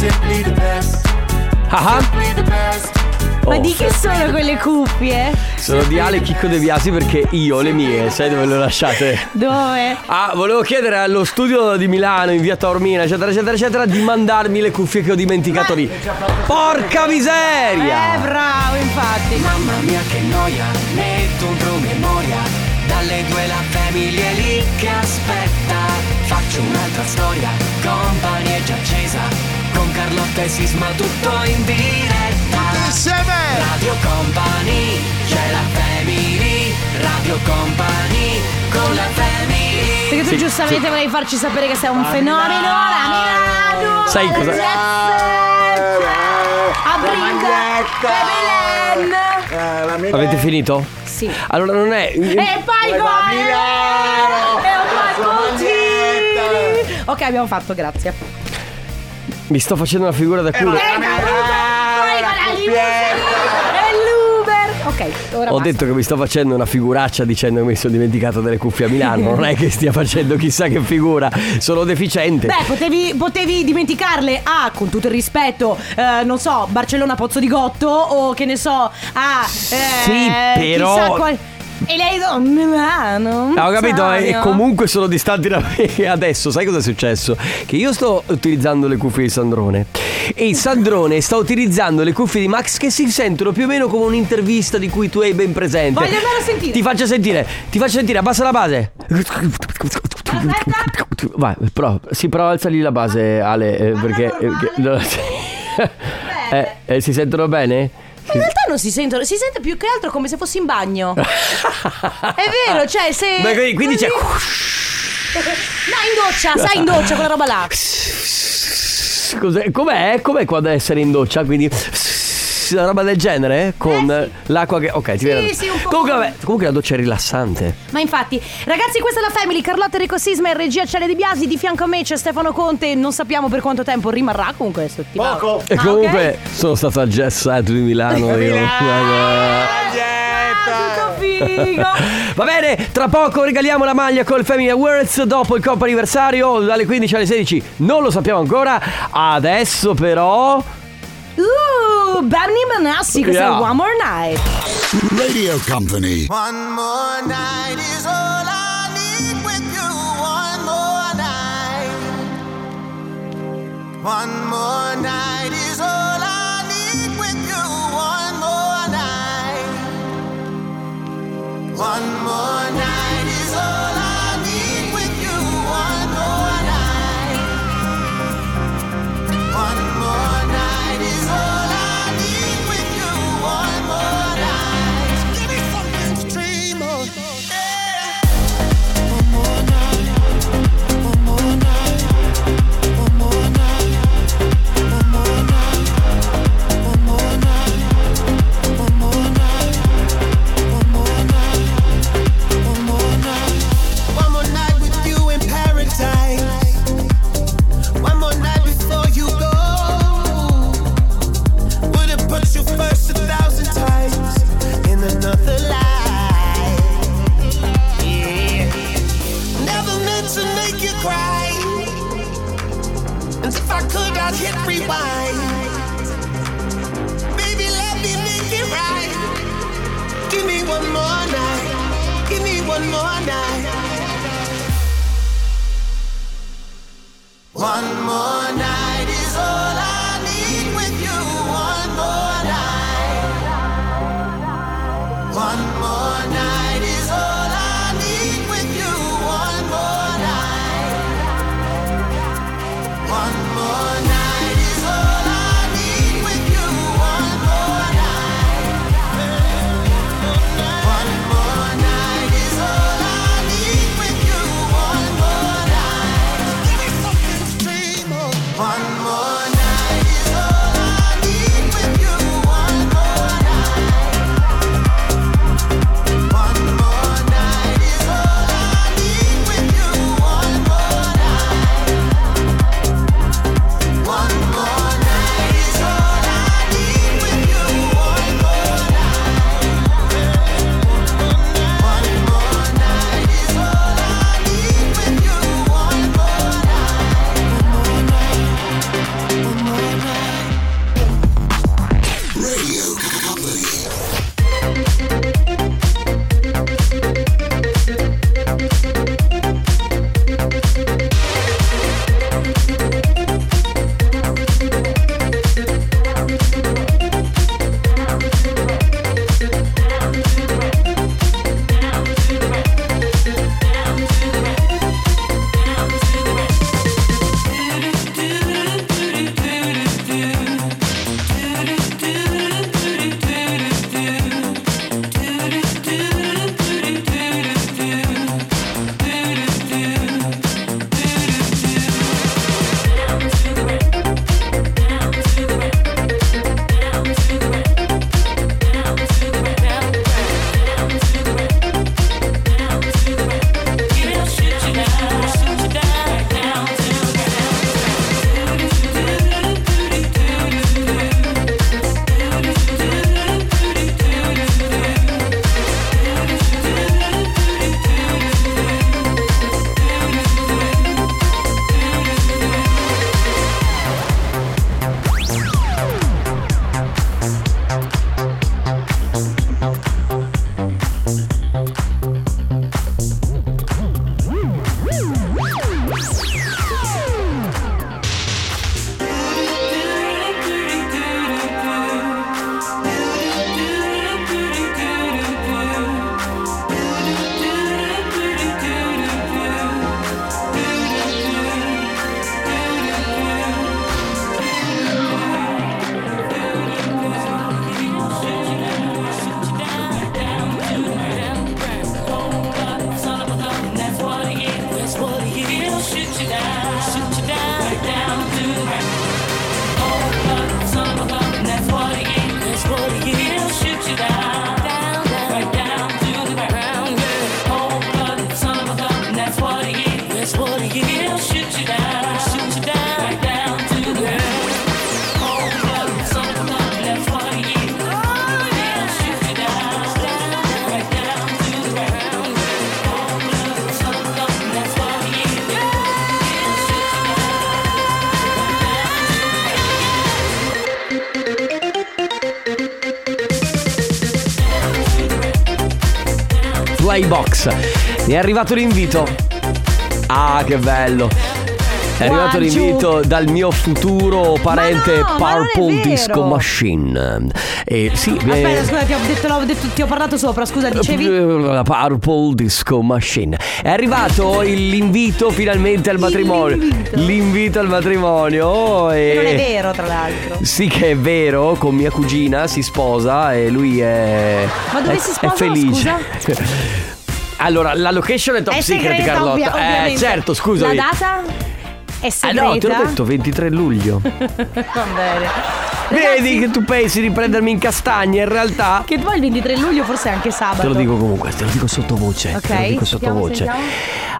simply the best. Ah, Simply the best. Ma oh. di che sono quelle cuffie? Sono di Ale Chicco De Biasi perché io le mie, sai dove le ho lasciate? Dove? Ah, volevo chiedere allo studio di Milano, in via Taormina, eccetera, eccetera, eccetera, di mandarmi le cuffie che ho dimenticato lì. Porca miseria! Eh, bravo, infatti. Mamma mia che noia, metto un promemoria. Dalle due la famiglia è lì che aspetta. Faccio un'altra storia, compagnia già accesa. Con Carlotta e Sisma tutto in diretta. Insieme! Radio Company, c'è la family. Radio Company, con la family. Perché tu Sì, giustamente volevi farci sapere che sei un fenomeno a Milano. Sai cosa- A Brinda. Babyland. Eh, Avete finito? Sì. Allora non è. E poi qua. Milano! E poi così. Ok, abbiamo fatto, grazie. Mi sto facendo una figura da culo. Eh, l'Uber. Ok, ora Ho basta. detto che mi sto facendo una figuraccia dicendo che mi sono dimenticato delle cuffie a Milano. Non è che stia facendo chissà che figura. Sono deficiente. Beh, potevi, potevi dimenticarle a, con tutto il rispetto, eh, non so, Barcellona Pozzo di Gotto o che ne so, a... eh, Sì, però- chissà qual- E lei do Milano. Ah, ho capito, e comunque sono distanti da me. Adesso, sai cosa è successo? Che io sto utilizzando le cuffie di Sandrone. E Sandrone sta utilizzando le cuffie di Max che si sentono più o meno come un'intervista di cui tu hai ben presente. Voglio andare a sentire. Ti faccio sentire, ti faccio sentire, abbassa la base. Vai, però, sì, però alzali la base, Ale, eh, perché. eh, no, eh, eh, si sentono bene? Ma in realtà non si sentono, si sente più che altro come se fossi in bagno. È vero, cioè se... Beh, quindi, quindi c'è. No, in doccia, sai in doccia quella roba là. Cos'è? Com'è? Com'è quando essere in doccia? Quindi. Una roba del genere? Con Eh, l'acqua che. Ok, ti viene. sì, un po'. Comunque, vabbè, comunque la doccia è rilassante. Ma infatti, ragazzi, questa è la Family, Carlotta Enrico Sisma e regia Cele Di Biasi, di fianco a me c'è Stefano Conte, non sappiamo per quanto tempo rimarrà, comunque settimana. Poco. E Ah, comunque ok. sono stato al Jazz Set di Milano. io. Ah, tutto figo. Va bene, tra poco regaliamo la maglia col Family Awards dopo il compo anniversario dalle 15 alle 16. Non lo sappiamo ancora. Adesso però Uh, Benny Benassi, questa Yeah. è One More Night. Radio Company. One more night is all I need with you. One more night. One more night is all I need with you. One more night. One more night night. One more night is all I Playbox. Mi è arrivato l'invito. Ah, che bello. È arrivato l'invito dal mio futuro parente no, Purple. Disco Machine. E sì, Aspetta, eh, scusa, ti ho, detto, detto- ti ho parlato sopra, scusa, dicevi? Purple Disco Machine. È arrivato il- l'invito finalmente al matrimonio. L'invito. L'invito al matrimonio. E... Che non è vero, tra l'altro. Sì che è vero, con mia cugina si sposa e lui è... Ma dove è- si sposa, È felice. Allora, la location è top È secret segreta, Carlotta. ovvia- eh, certo, scusami. La data è segreta. no, te l'ho detto, 23 luglio. Va bene. Vedi Ragazzi, che tu pensi di prendermi in castagna, in realtà... Che poi il 23 luglio forse è anche sabato. Te lo dico comunque, te lo dico sottovoce. Ok, te lo dico sentiamo, sottovoce. sentiamo.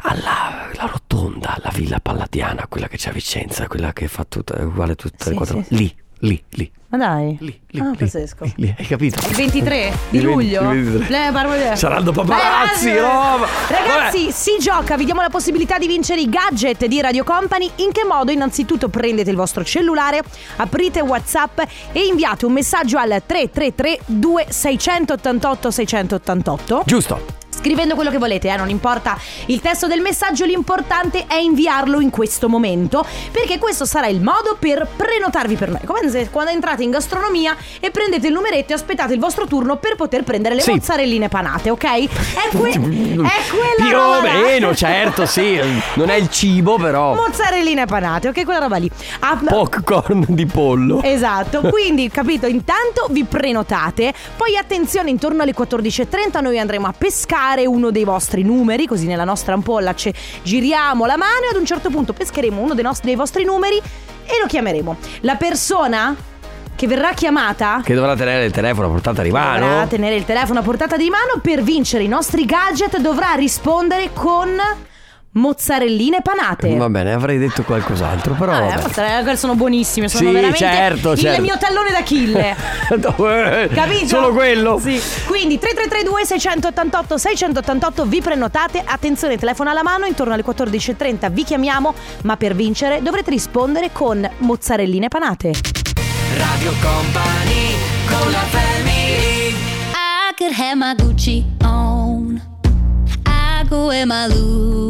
Alla la rotonda, la villa palladiana, quella che c'è a Vicenza, quella che fa tutta uguale tutte Sì, le quattro. sì, sì. Lì, lì, lì. Ma dai. Lì, lì, Ah, lì, pazzesco. lì, lì, hai capito? Il 23 di Il 20 luglio? il 23. Le parole- Saranno paparazzi, roba. Ragazzi, si gioca, vi diamo la possibilità di vincere i gadget di Radio Company. In che modo? Innanzitutto prendete il vostro cellulare, aprite WhatsApp e inviate un messaggio al 333 2688 688 Giusto. Scrivendo quello che volete, eh, non importa il testo del messaggio, l'importante è inviarlo in questo momento, perché questo sarà il modo per prenotarvi per noi. Come se quando entrate in gastronomia e prendete il numeretto e aspettate il vostro turno per poter prendere le Sì. mozzarelline panate, ok? È, que- è quella Più o meno, certo, sì. Non è il cibo, però. Mozzarelline panate, ok? Quella roba lì. Ah, Popcorn di pollo. Esatto, quindi capito, intanto vi prenotate, poi attenzione intorno alle 14.30 noi andremo a pescare uno dei vostri numeri, così nella nostra ampolla ci giriamo la mano e ad un certo punto pescheremo uno dei, nostri- dei vostri numeri e lo chiameremo. La persona che verrà chiamata Che dovrà tenere il telefono a portata di mano. dovrà tenere il telefono a portata di mano per vincere i nostri gadget, dovrà rispondere con mozzarelline panate. Va bene, avrei detto qualcos'altro, però. Eh, vabbè. mozzarella sono buonissime, sono Sì, veramente certo, certo. il mio tallone d'Achille. Eh, Capito? Solo quello? Sì. Quindi 3332 688 688 vi prenotate. Attenzione, telefono alla mano, intorno alle 14.30 vi chiamiamo, ma per vincere dovrete rispondere con mozzarelline panate. Radio Company con la family I could have my Gucci on. I go wear my Louis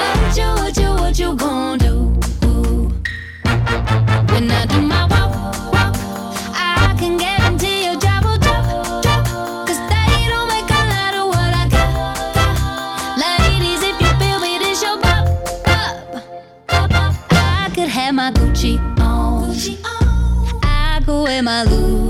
what you, what you, what you gonna do? When I do my walk, walk, I can guarantee your job will drop, drop. Cause they don't make a lot of what I got. got. Ladies, if you feel me, this your bop. I could have my Gucci on. Gucci on. I go wear my Louis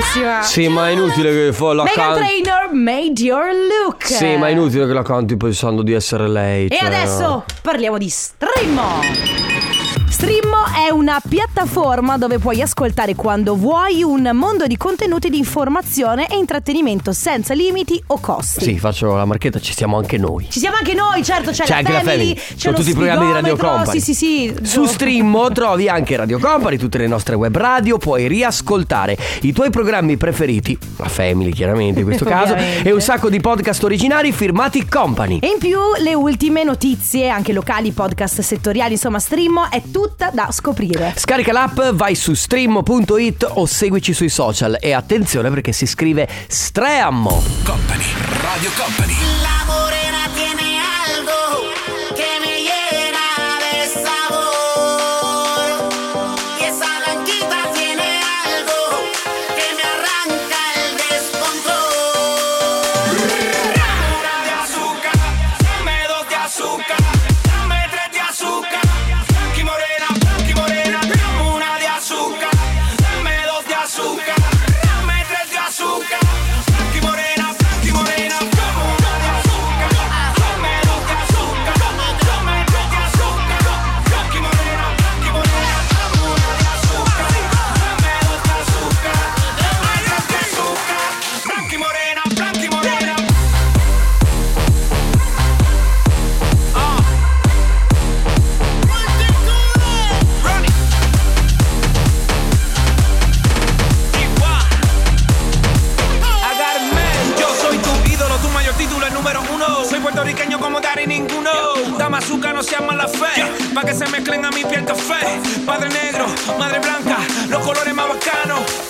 Bellissima. Sì, ma è inutile che fa la Megan canti. Trainer made your look. Sì, ma è inutile che la canti pensando di essere lei. E cioè, adesso parliamo di Strimmo. Strimmo è una piattaforma dove puoi ascoltare quando vuoi un mondo di contenuti di informazione e intrattenimento senza limiti o costi. Sì, faccio la marchetta, ci siamo anche noi. Ci siamo anche noi, certo, c'è, C'è la anche la Family, Family, c'è sono tutti i programmi di Radio Company. Sì, sì, sì. Su Streammo trovi anche Radio Company, tutte le nostre web radio, puoi riascoltare i tuoi programmi preferiti, la Family chiaramente in questo caso, e un sacco di podcast originari firmati Company. E in più le ultime notizie, anche locali, podcast settoriali, insomma, Streammo è tutta da scoprire. Scarica l'app, vai su stream.it o seguici sui social e attenzione perché si scrive Streammo. Company, Radio Company. La morena tiene Pa' que se mezclen a mi piel café. Padre negro, madre blanca, los colores más bacanos.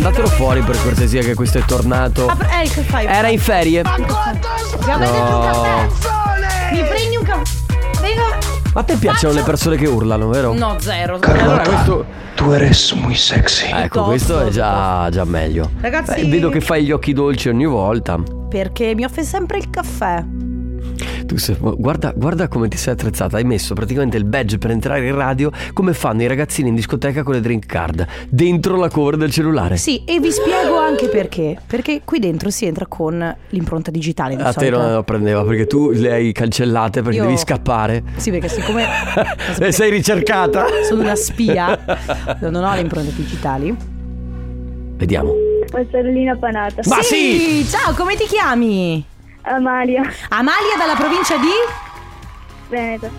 per cortesia che questo è tornato. Ah, eh, che fai? Era in ferie? Detto un No. caffè. Mi prendi un caffè. Ma a te piacciono Faccio- le persone che urlano, vero? No, zero. Allora questo. Tu eres muy sexy. Ecco, questo è già, già meglio. Ragazzi- Beh, vedo che fai gli occhi dolci ogni volta. Perché mi offre sempre il caffè. Tu sei- guarda, guarda come ti sei attrezzata. Hai messo praticamente il badge per entrare in radio come fanno i ragazzini in discoteca con le drink card. Dentro la cover del cellulare. Sì, e vi spiego anche perché. Perché qui dentro si entra con l'impronta digitale. Di A te solito. non lo prendeva perché tu le hai cancellate perché Io- devi scappare. Sì, perché siccome E sei ricercata. sono una spia, non ho le impronte digitali. Vediamo. Mozzarellina panata. Ma sì! Ciao, come ti chiami? Amalia. Amalia dalla provincia di? Veneto.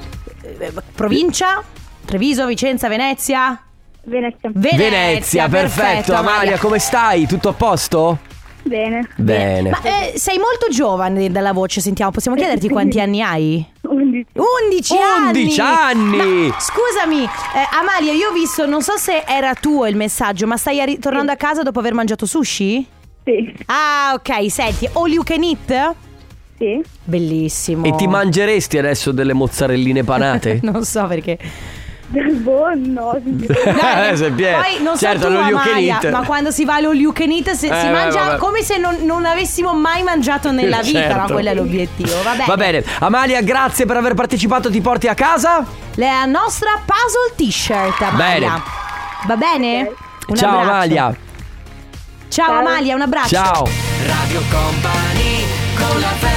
eh, Provincia? Treviso, Vicenza, Venezia? Venezia. Venezia, perfetto. Amalia, come stai? Tutto a posto? Bene. Bene. Ma eh, sei molto giovane dalla voce, sentiamo, possiamo chiederti quanti anni hai? 11. 11 anni! 11 anni! Ma, scusami, eh, Amalia, io ho visto, non so se era tuo il messaggio, ma stai arri- tornando a casa dopo aver mangiato sushi? Sì. Ah, ok, senti, all you can eat? Sì. Bellissimo. E ti mangeresti adesso delle mozzarelline panate? non so perché. Boh, no. Eh, se pieno. Poi non certo, so tu, eat. ma quando si va all'all you can eat si, si Eh, beh, mangia vabbè. come se non, non avessimo mai mangiato nella vita, Certo. no? Quello è l'obiettivo. Va bene. Va bene. Amalia, grazie per aver partecipato. Ti porti a casa? La nostra puzzle t-shirt, Amalia. Bene. Va bene? Un Ciao abbraccio. Amalia. Ciao Amalia, un abbraccio. Ciao. Radio Company con la family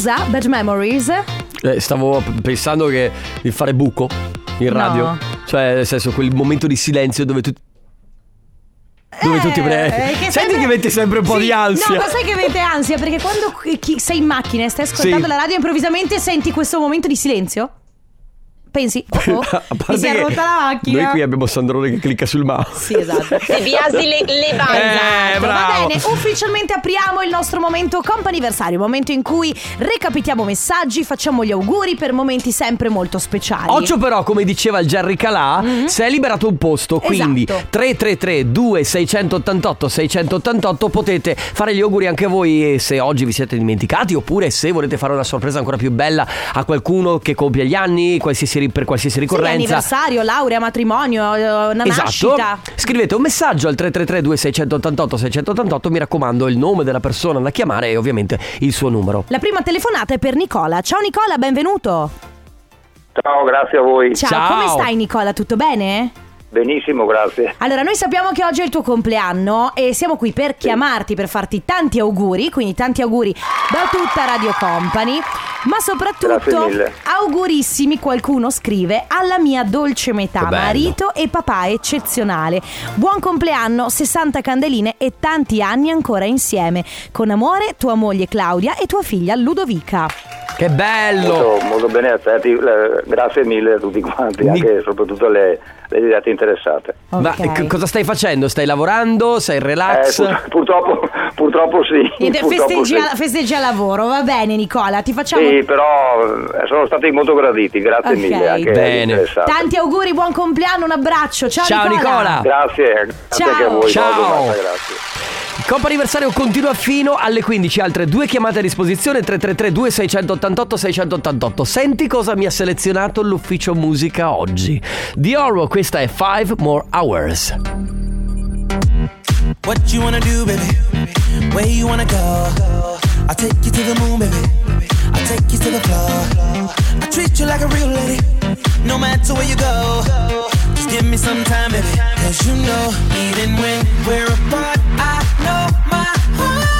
Medusa, Bad Memories. Eh, stavo pensando che di fare buco in No. radio. Cioè, nel senso, quel momento di silenzio dove tu. Dove Eh, tu ti pre... eh, Senti sempre- che metti sempre un po' Sì, di ansia. No, ma sai che mette ansia? Perché quando sei in macchina e stai ascoltando Sì. la radio improvvisamente senti questo momento di silenzio? Pensi, oh, oh, A mi si è rotta la macchina. Noi qui abbiamo Sandrone che clicca sul mouse. Sì, esatto. Se biasi le, le mani. Eh, Va bravo. bene, ufficialmente apriamo il nostro momento comp'anniversario, momento in cui recapitiamo messaggi, facciamo gli auguri per momenti sempre molto speciali. Occhio però, come diceva il Jerry Calà, si è liberato un posto, quindi. Esatto. 333 2688 688 potete fare gli auguri anche voi se oggi vi siete dimenticati oppure se volete fare una sorpresa ancora più bella a qualcuno che compie gli anni, qualsiasi, per qualsiasi Sì, ricorrenza. anniversario, laurea, matrimonio, eh, una Esatto. nascita. Scrivete un messaggio al 333 2688 688, mi raccomando il nome della persona da chiamare e ovviamente il suo numero. La prima telefonata è per Nicola. Ciao Nicola, benvenuto. Ciao, grazie a voi. Ciao, Ciao. come stai Nicola? Tutto bene? Benissimo, grazie. Allora, noi sappiamo che oggi è il tuo compleanno e siamo qui per chiamarti, per farti tanti auguri, quindi tanti auguri da tutta Radio Company, ma soprattutto augurissimi, qualcuno scrive, alla mia dolce metà, marito e papà eccezionale. Buon compleanno, 60 candeline e tanti anni ancora insieme. Con amore, tua moglie Claudia e tua figlia Ludovica. Che bello! Molto, molto bene eh, grazie mille a tutti quanti, anche e soprattutto alle, alle dirette interessate. Ma Ok. c- cosa stai facendo? Stai lavorando? Sei in Eh, relax? pur- purtroppo, purtroppo sì. Niente, festeggi, sì. festeggi a lavoro, va bene Nicola, ti facciamo Sì, però eh, sono stati molto graditi, grazie Ok. mille anche Bene. tanti auguri, buon compleanno, un abbraccio. Ciao, Ciao, Nicola. Grazie, grazie Ciao. anche a voi. Ciao. buona grazie. Il compo anniversario continua fino alle 15. Altre due chiamate a disposizione: 333 2688 688. Senti cosa mi ha selezionato l'ufficio musica oggi. Di Orwo, questa è 5 More Hours. What you wanna do, baby? Where you wanna go? I'll take you to the moon, baby. I'll take you to the floor. I treat you like a real lady, no matter where you go. Just give me some time, baby. Cause you know, even when we're apart, I know my heart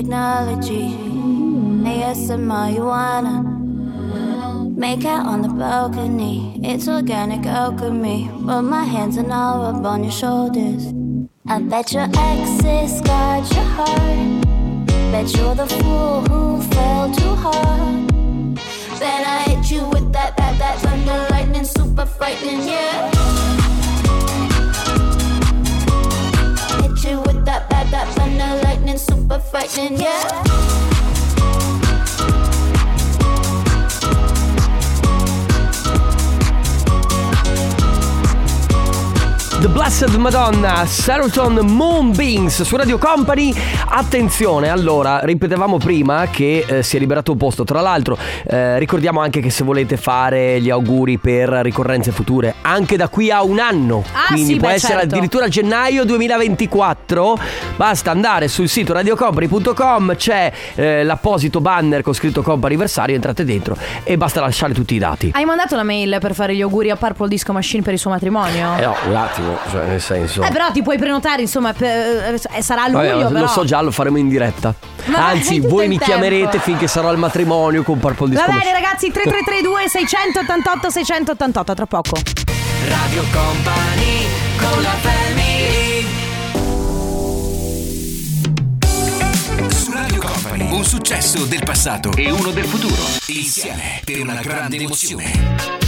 technology. ASM marijuana. Make out on the balcony. It's organic alchemy. But my hands are now up on your shoulders. I bet your exes got your heart. Bet you're the fool who fell too hard. Then I hit you with that, that, that thunder, lightning, super frightening, yeah. That, thunder, lightning, super frightening, yeah. The Blessed Madonna, Seroton Moonbeams su Radio Company. Attenzione, allora, ripetevamo prima che eh, si è liberato un posto. Tra l'altro, eh, ricordiamo anche che se volete fare gli auguri per ricorrenze future, anche da qui a un anno, Ah, quindi sì, può beh, essere certo. addirittura gennaio 2024, basta andare sul sito radiocompany.com, c'è eh, l'apposito banner con scritto comp'anniversario, entrate dentro e basta lasciare tutti i dati. Hai mandato la mail per fare gli auguri a Purple Disco Machine per il suo matrimonio? Eh no, un attimo, cioè nel senso... Eh, però ti puoi prenotare, insomma, per- eh, sarà a luglio, Vabbè, però. lo so già, lo faremo in diretta. Ma Anzi, voi mi tempo. chiamerete finché sarò al matrimonio con Purple Va Disco bene, Machine. ragazzi, 3332 688 688 tra poco. Radio Company con la family Su Radio Company, un successo del passato e uno del futuro. Insieme per una grande emozione.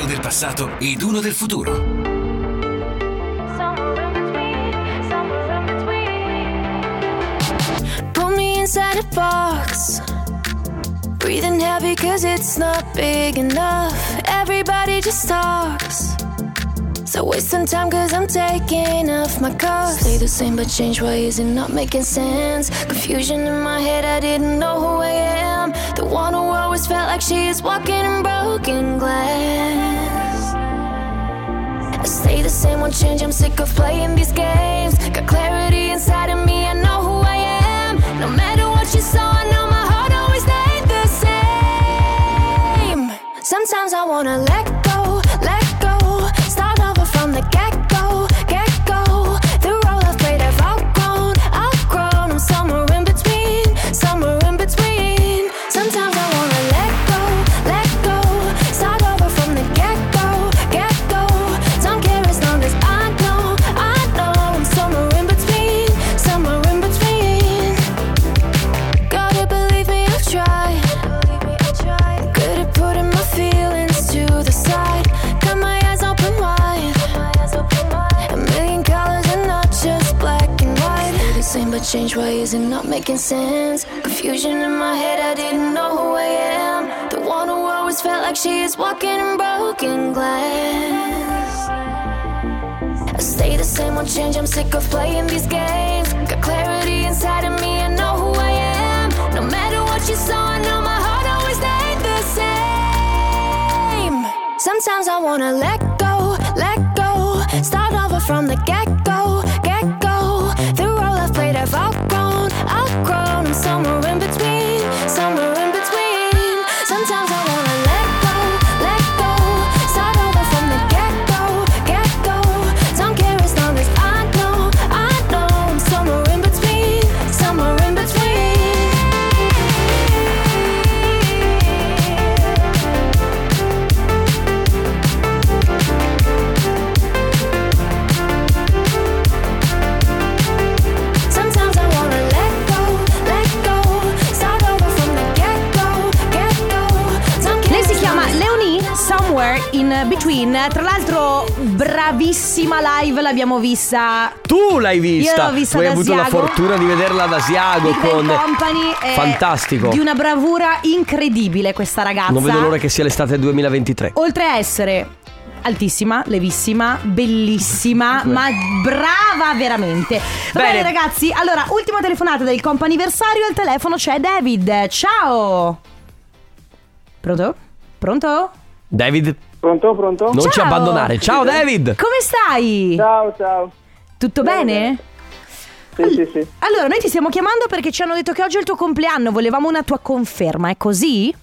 Un del passato ed uno del futuro. Inside a box. Breathing heavy cause it's not big enough. Everybody just talks. So wasting time cause I'm taking off my cuffs. Stay the same but change, why is it not making sense? Confusion in my head, I didn't know who I am. The one who always felt like she is walking in broken glass. I stay the same, won't change. I'm sick of playing these games. Sick of playing these games. Got clarity inside of me, I know who I am. No matter what you saw, I know my heart always stayed the same. Sometimes I wanna let Between. Tra l'altro, bravissima live, l'abbiamo vista. Tu l'hai vista. Io l'ho vista tu hai ad avuto la Asiago. fortuna di vederla ad Asiago Bang con Company è Fantastico. Di una bravura incredibile questa ragazza. Non vedo l'ora che sia l'estate 2023. Oltre a essere altissima, levissima, bellissima, ma brava veramente. Va bene. Bene. ragazzi, allora, ultima telefonata del comp'anniversario, al telefono c'è David. Ciao. Pronto? Pronto? David, Pronto, pronto? non ci Ciao. abbandonare. Ciao David. Come stai? Ciao, ciao. Tutto bene? Sì, sì, sì. Allora, noi ti stiamo chiamando perché ci hanno detto che oggi è il tuo compleanno, volevamo una tua conferma, è così?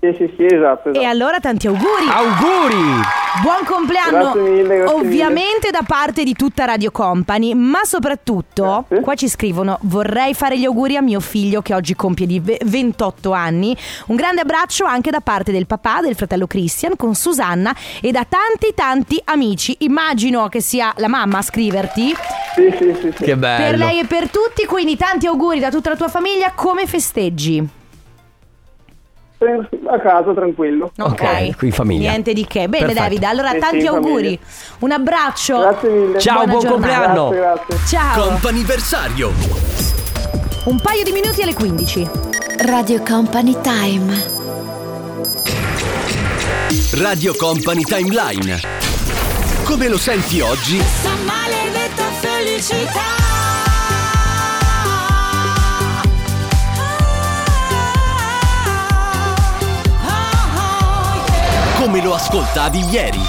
Sì, sì, sì, esatto, esatto. E allora tanti auguri! Auguri! Buon compleanno! Grazie mille, grazie Ovviamente da parte di tutta Radio Company, ma soprattutto Grazie. qua ci scrivono: vorrei fare gli auguri a mio figlio che oggi compie di ve- 28 anni. Un grande abbraccio anche da parte del papà, del fratello Christian, con Susanna e da tanti tanti amici. Immagino che sia la mamma a scriverti. Sì, sì, sì, sì. Che bello. Per lei e per tutti, quindi tanti auguri da tutta la tua famiglia. Come festeggi? A casa, tranquillo. Ok, qui in famiglia. Niente di che. Bene, Perfetto. Davide. Allora, Sì, sì, tanti in auguri. famiglia. Un abbraccio. Grazie mille. Ciao, Buona buon giornata. compleanno. Grazie, grazie. Ciao. Comp'anniversario. Un paio di minuti alle 15. Radio Company Time. Radio Company Timeline. Come lo senti oggi? Questa maledetta felicità Come lo ascoltavi ieri?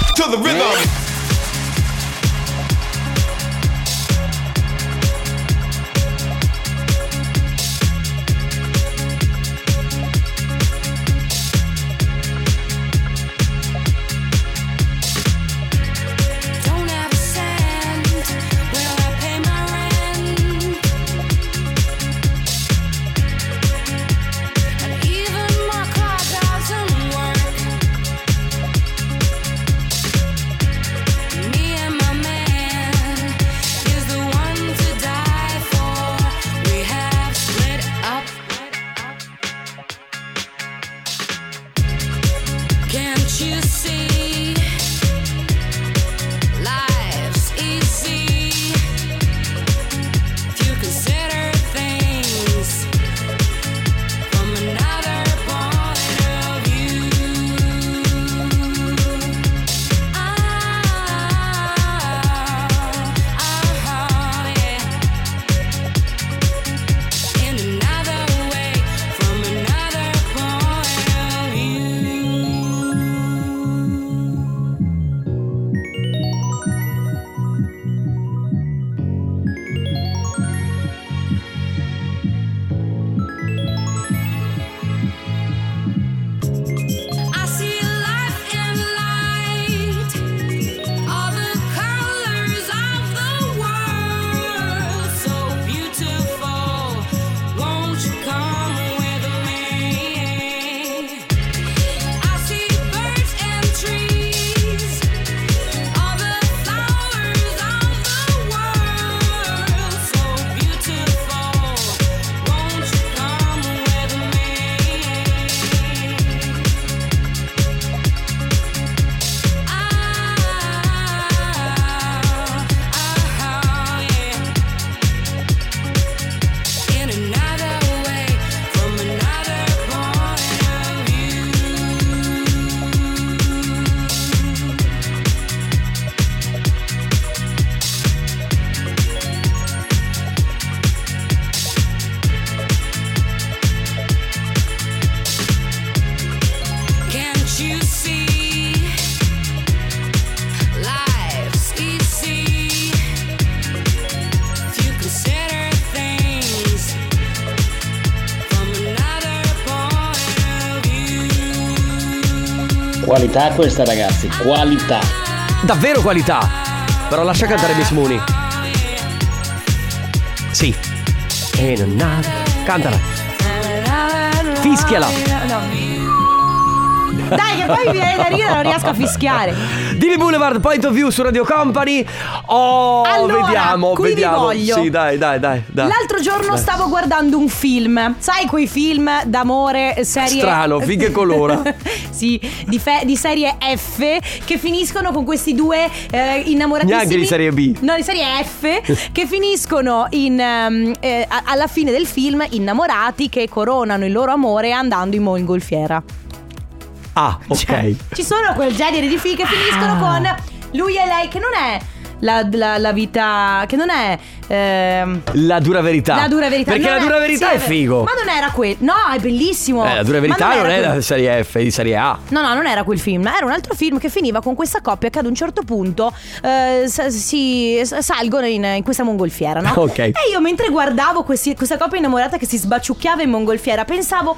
Qualità questa ragazzi, qualità. Davvero qualità. Però lascia cantare Miss Mooney. Sì. E non ha- Cantala. Fischiala. Dai, che poi mi viene da ridere, non riesco a fischiare. Dimmi Boulevard Point of View su Radio Company. Oh, Allora, vediamo, qui vi vediamo. voglio. Sì, dai, dai, dai. dai. L'altro giorno Dai. stavo guardando un film, sai quei film d'amore serie Strano, fighe colora. sì, di, fe- di serie F che finiscono con questi due eh, innamoratissimi Neanche di serie B. No, di serie F che finiscono in, ehm, eh, alla fine del film innamorati che coronano il loro amore andando in mongolfiera. Ah, ok. Cioè, ci sono quel genere di film che finiscono Ah. con lui e lei che non è la, la- la vita che non è ehm, La dura verità. la dura verità Perché Non la dura verità sì, è figo. Ma non era quel No è bellissimo Eh, la dura Ma verità non, era è quel- la serie F, di serie A. No, no, non era quel film, era un altro film che finiva con questa coppia che ad un certo punto eh, s- si s- salgono in, in questa mongolfiera, no? Ok. E io mentre guardavo questi- questa coppia innamorata che si sbaciucchiava in mongolfiera, pensavo.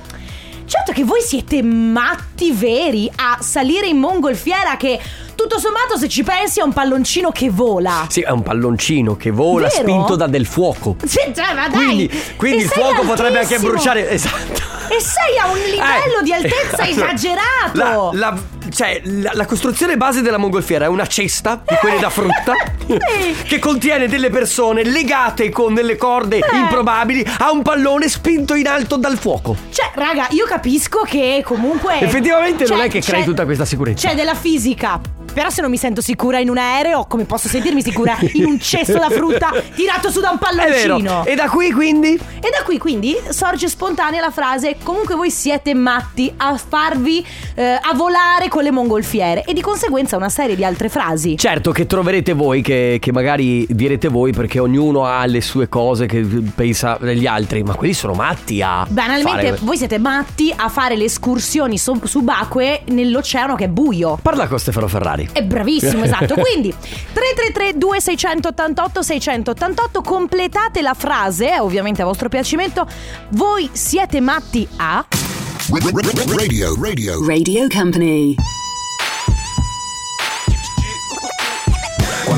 Certo che voi siete matti veri a salire in mongolfiera che tutto sommato se ci pensi è un palloncino che vola. Sì, è un palloncino che vola Vero? spinto da del fuoco. Sì, cioè, ma dai. Quindi, quindi il fuoco potrebbe anche altissimo. bruciare. Esatto. E sei a un livello Eh, di altezza allora, esagerato. La, la- cioè, la, la costruzione base della mongolfiera è una cesta di quelle da frutta che contiene delle persone legate con delle corde Eh. improbabili a un pallone spinto in alto dal fuoco. Cioè, raga, io capisco che comunque. Effettivamente non C'è- è che crei tutta questa sicurezza. C'è della fisica. Però se non mi sento sicura in un aereo, come posso sentirmi sicura in un cesto da frutta tirato su da un palloncino? E da qui quindi? E da qui quindi sorge spontanea la frase comunque voi siete matti a farvi eh, a volare con le mongolfiere e di conseguenza una serie di altre frasi. Certo che troverete voi, che, che magari direte voi perché ognuno ha le sue cose che pensa degli altri, ma quelli sono matti a... Banalmente fare- voi siete matti a fare le escursioni su- subacquee nell'oceano che è buio. Parla con Stefano Ferrari. È bravissimo, esatto. Quindi 333 2688 688 completate la frase, ovviamente a vostro piacimento. Voi siete matti a Radio, radio. Radio Company.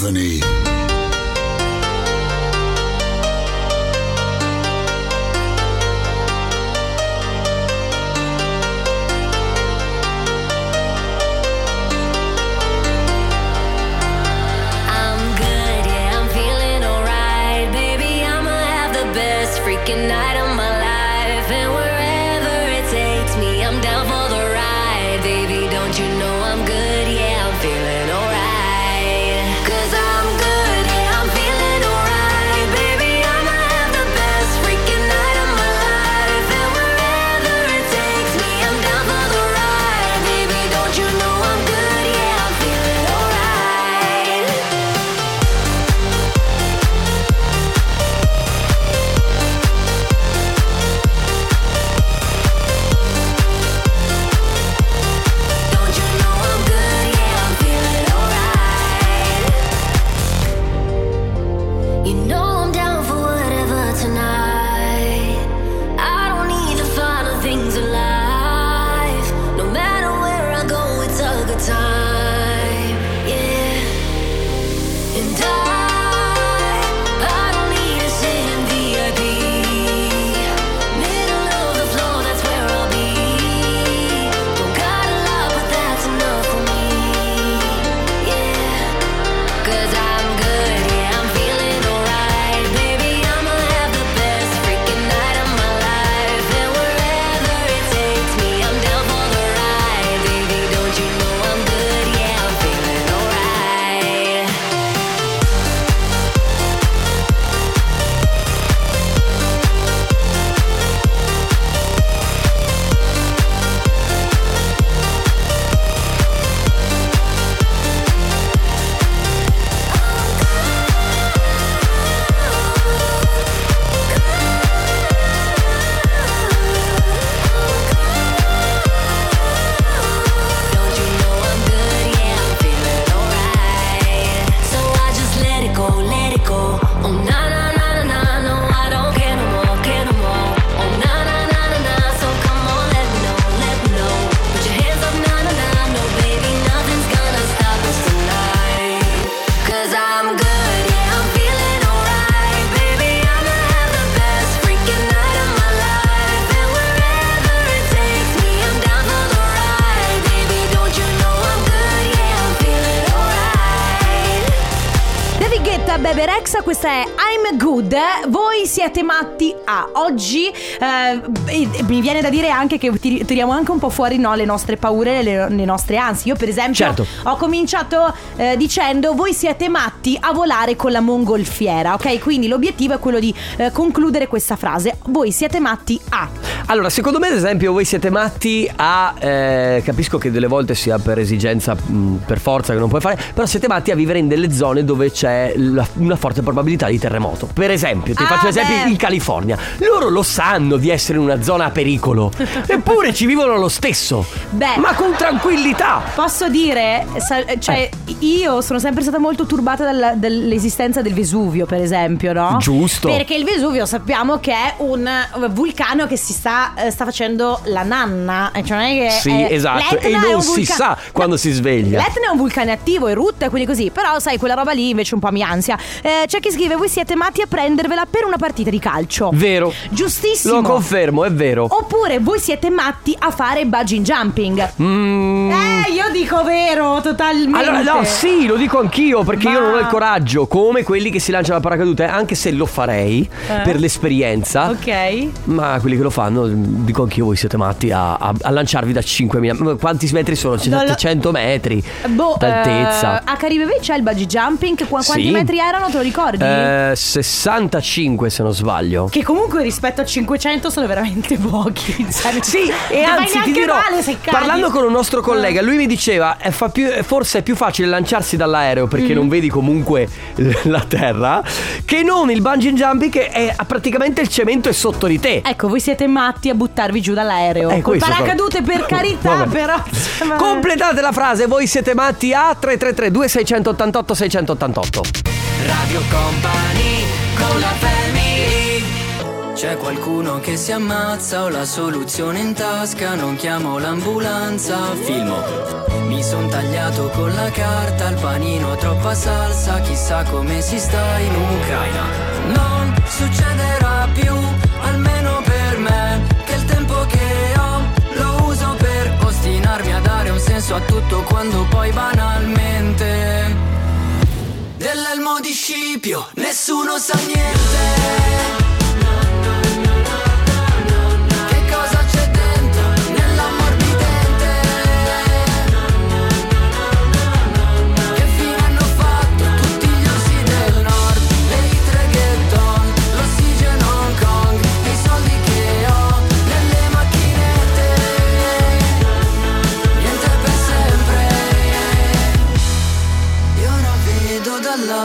Radio da dire anche che tiri- tiriamo anche un po' fuori no, le nostre paure, le, le nostre ansie. Io, per esempio, Certo. ho cominciato eh, dicendo: Voi siete matti a volare con la mongolfiera. Ok, quindi l'obiettivo è quello di eh, concludere questa frase. Voi siete matti a. Allora, secondo me, ad esempio, voi siete matti a. eh, capisco che delle volte sia per esigenza, mh, per forza che non puoi fare, però siete matti a vivere in delle zone dove c'è la- una forte probabilità di terremoto. Per esempio, ti Ah, faccio esempio beh. in California. Loro lo sanno di essere in una zona a pericolo, eppure ci vivono lo stesso. Beh. Ma con tranquillità. Posso dire, sa- cioè, io sono sempre stata molto turbata dalla- dall'esistenza del Vesuvio, per esempio, no? Giusto. Perché il Vesuvio sappiamo che è un eh, vulcano che si sta, eh, sta facendo la nanna. e Cioè non è che, Sì, eh, esatto. l'Etna E è non un si vulca- sa quando si sveglia. L'Etna è un vulcano attivo, erutta, quindi così. Però, sai, quella roba lì invece un po' mi ansia. Eh, c'è chi scrive: Voi siete matti a prendervela per una partita di calcio. Vero. Giustissimo. Lo confermo, è vero. Oppure voi siete matti a fare bungee jumping. Mm. Eh, io dico vero, totalmente. Allora, no, sì, lo dico anch'io perché io Ma- non ho il coraggio, come quelli che si lanciano a paracadute, anche se lo farei Eh. per l'esperienza. Ok. Ma quelli che lo fanno, dico anch'io, voi siete matti a, a- a lanciarvi da 5.000. Ma Quanti metri sono? Non lo- 700 metri Boh, d'altezza. eh, a Caribe c'è il bungee jumping. Qua- Quanti Sì. metri erano? Te lo ricordi? Eh, 65 se non sbaglio. Che comunque rispetto a 500 sono veramente pochi. sai? Sì, e anzi ti dirò, parlando con un nostro collega, lui mi diceva, eh, fa più- eh, forse è più facile lanciarsi dall'aereo perché Mm. non vedi comunque la terra, che non il bungee jumping che è praticamente il cemento è sotto di te. Ecco, voi siete matti a buttarvi giù dall'aereo. Eh, Col questo paracadute per carità, Vabbè. però. Completate la frase, voi siete matti a 333 2688 688. Radio Company con la family C'è qualcuno che si ammazza, ho la soluzione in tasca, non chiamo l'ambulanza, filmo. Mi son tagliato con la carta, il panino troppa salsa, chissà come si sta in Ucraina. Non succederà più, almeno senso a tutto quando poi banalmente dell'elmo di Scipio nessuno sa niente.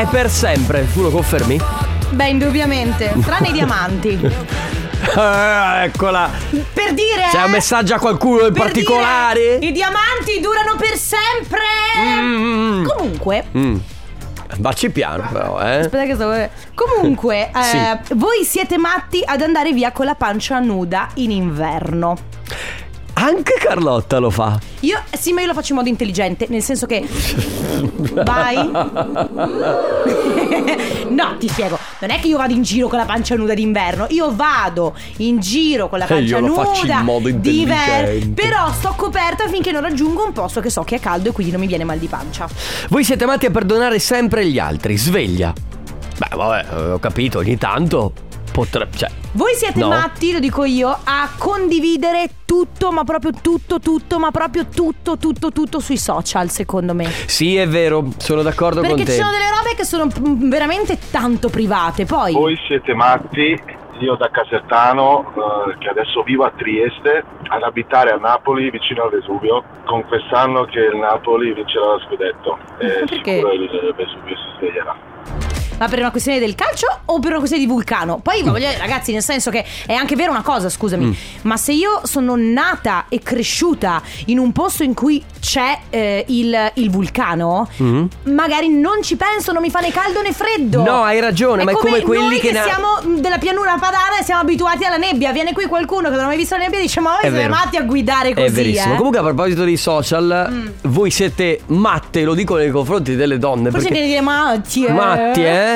È per sempre. Tu lo confermi? Beh, indubbiamente. Tranne i diamanti. Ah, eccola. Per dire. C'è eh, un messaggio a qualcuno in particolare? dire, I diamanti durano per sempre. Mm. Comunque. Mm. Vacci piano, però, eh. Aspetta che sto. Comunque, Sì. eh, voi siete matti ad andare via con la pancia nuda in inverno. Anche Carlotta lo fa. Io, sì, ma io lo faccio in modo intelligente, nel senso che. Vai. no, ti spiego. Non è che io vado in giro con la pancia nuda d'inverno. Io vado in giro con la Eh, pancia io lo nuda. faccio in modo intelligente. Però sto coperta finché non raggiungo un posto che so che è caldo e quindi non mi viene mal di pancia. Voi siete amati a perdonare sempre gli altri. Sveglia. Beh, vabbè, ho capito, ogni tanto potrebbe. Cioè. Voi siete No. matti, lo dico io, a condividere tutto, ma proprio tutto, tutto, ma proprio tutto, tutto, tutto sui social, secondo me. Sì, è vero, sono d'accordo Perché con ci te. sono delle robe che sono mm, veramente tanto private. Poi. Voi siete matti, io da Casertano, eh, che adesso vivo a Trieste, ad abitare a Napoli vicino al Vesuvio, con quest'anno che il Napoli vincerà lo scudetto. E Perché? sicuro il Vesuvio si sveglierà. Ma per una questione del calcio o per una questione di vulcano? Poi voglio dire, ragazzi, nel senso che è anche vera una cosa, scusami. Mm. Ma se io sono nata e cresciuta in un posto in cui c'è eh, il, il vulcano, Mhm. magari non ci penso, non mi fa né caldo né freddo. No, hai ragione, ma è come quelli noi che na- siamo della pianura padana e siamo abituati alla nebbia. Viene qui qualcuno che non ha mai visto la nebbia e dice: Ma voi È siete vero. matti a guidare così. È verissimo. eh?" Comunque, a proposito dei social, Mm. voi siete matte, lo dico nei confronti delle donne. Forse perché... dire matti, eh. Matti, eh?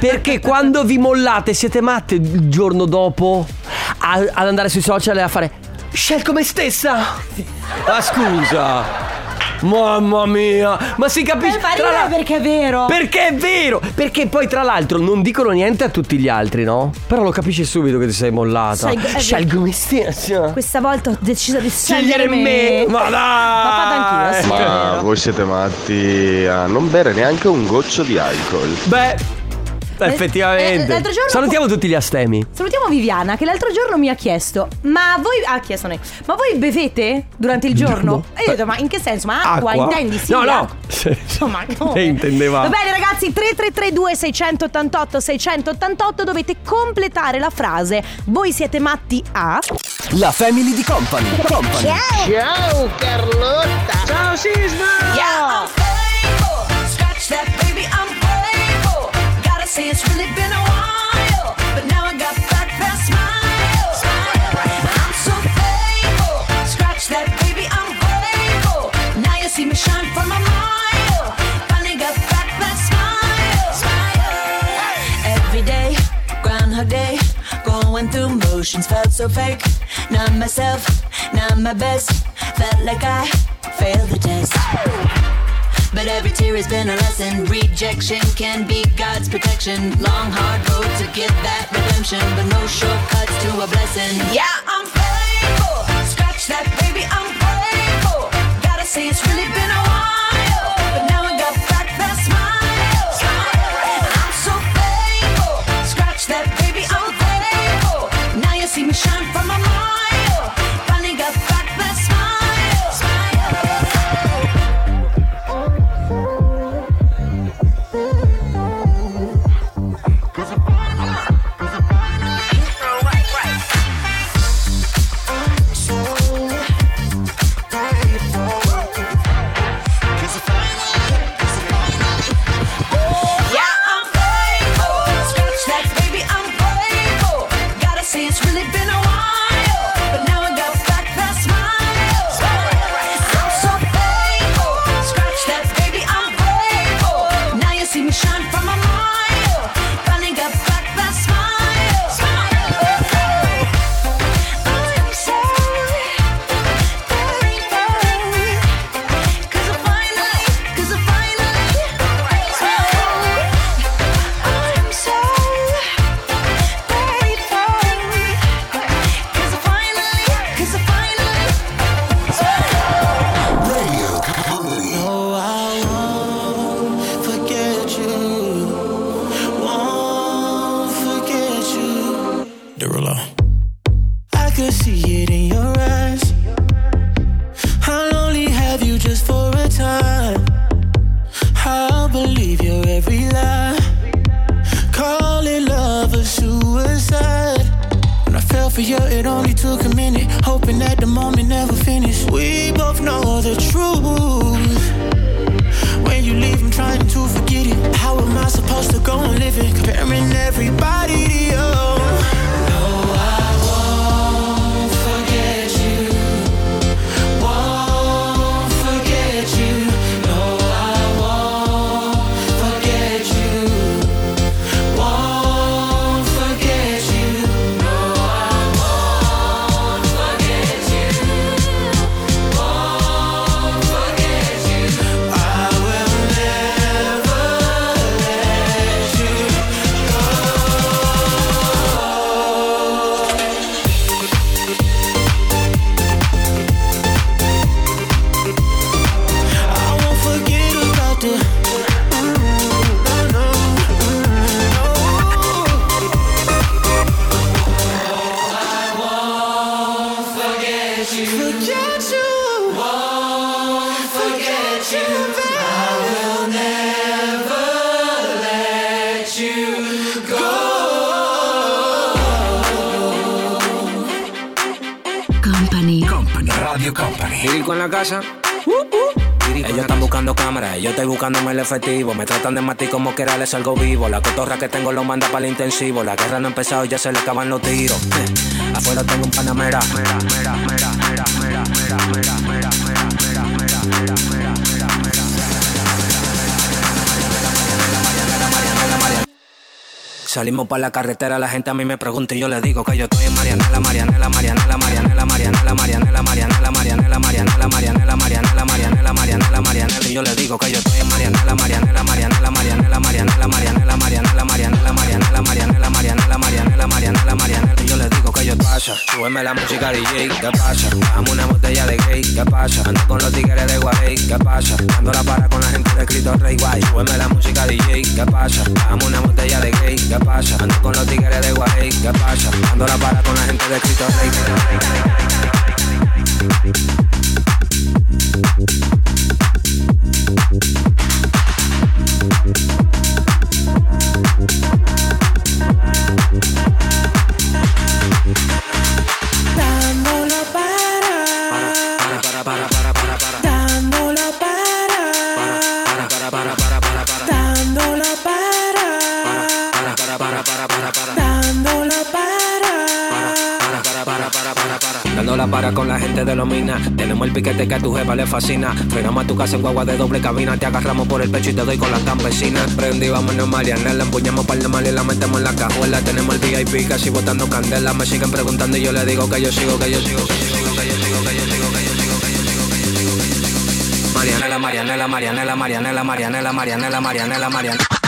Perché quando vi mollate siete matte il giorno dopo a- ad andare sui social e a fare Scelgo me stessa. Ah, scusa. Mamma mia, ma si capisce Eh, fa tra ridere l'altro- perché è vero. Perché è vero! Perché poi tra l'altro non dicono niente a tutti gli altri, no? Però lo capisci subito che ti sei mollata. Sai, vero. Scelgo me stessa. Questa volta ho deciso di Scegliere scegliere me. Ma dai! Ma fatto anch'io, Ma voi siete matti a non bere neanche un goccio di alcol. Beh, effettivamente. eh, giorno- Salutiamo tutti gli astemi. Salutiamo Viviana che l'altro giorno mi ha chiesto Ma voi Ha chiesto lei Ma voi bevete durante il giorno? No. E io ho detto Ma in che senso? Ma acqua, intendi? Sì No, no. acqua. Insomma come? Lei intendeva. Va bene ragazzi 3332 688 688 Dovete completare la frase Voi siete matti a La family di Company. Company. Ciao Carlotta. Ciao Sisma. Yeah, I'm faithful. Scratch that, baby, I'm say it's really been a while, but now I got back that smile. Smile. I'm so faithful. Scratch that, baby, I'm faithful. Now you see me shine from a mile. Finally got back that smile. Smile. Every day, Groundhog Day. Going through motions felt so fake. Not myself, not my best. Felt like I failed the test. But every tear has been a lesson. Rejection can be God's protection. Long, hard road to get that redemption. But no shortcuts to a blessing. Yeah, I'm faithful. Scratch that, baby, I'm grateful. Gotta say, it's really been a while. Really been a while, efectivo. Me tratan de matar como quiera, les salgo vivo. La cotorra que tengo lo manda para el intensivo. La guerra no ha empezado, ya se le acaban los tiros. Eh, Afuera tengo un panamera. Salimos para la carretera, la gente a mí me pregunta y yo le digo que yo estoy en Marianela, Marianela, Marianela, Marianela, Marianela, Marianela, Marianela, Marianela, Marianela, Marianela, Marianela, Marianela, Marianela, Marianela, y yo le digo que yo estoy en Marianela, Marianela, Marianela, Marianela, Marianela, Marianela, Marianela, Marianela, Marianela, Marianela, Marianela, Marianela, Marianela, Marianela, y yo le digo que yo pasa, súbeme la música DJ, ¿qué pasa? Dame una botella de gay, ¿qué pasa? Ando con los tigres de Guay, ¿qué pasa? Dando la para con la gente de Cristo Rey Guay, súbeme la música DJ, ¿qué pasa? Dame una botella de gay, ¿qué Ando con los tigres de Guay, ¿qué pasa? Dando la para con la gente de Cristo Rey. Para. Para con la gente de los minas. Tenemos el piquete que a tu jefa le fascina. Frenamos a tu casa en guagua de doble cabina. Te agarramos por el pecho y te doy con las campesinas. Prendí, vámonos Marianela. Empuñamos par de mal y la metemos en la cajuela. Tenemos el VIP casi botando candela. Me siguen preguntando y yo le digo que yo sigo, que yo sigo, que yo sigo, que yo sigo, que yo sigo, que yo sigo, que yo sigo. Marianela, Marianela, Marianela, Marianela, Marianela, Marianela, Marianela, Marianela.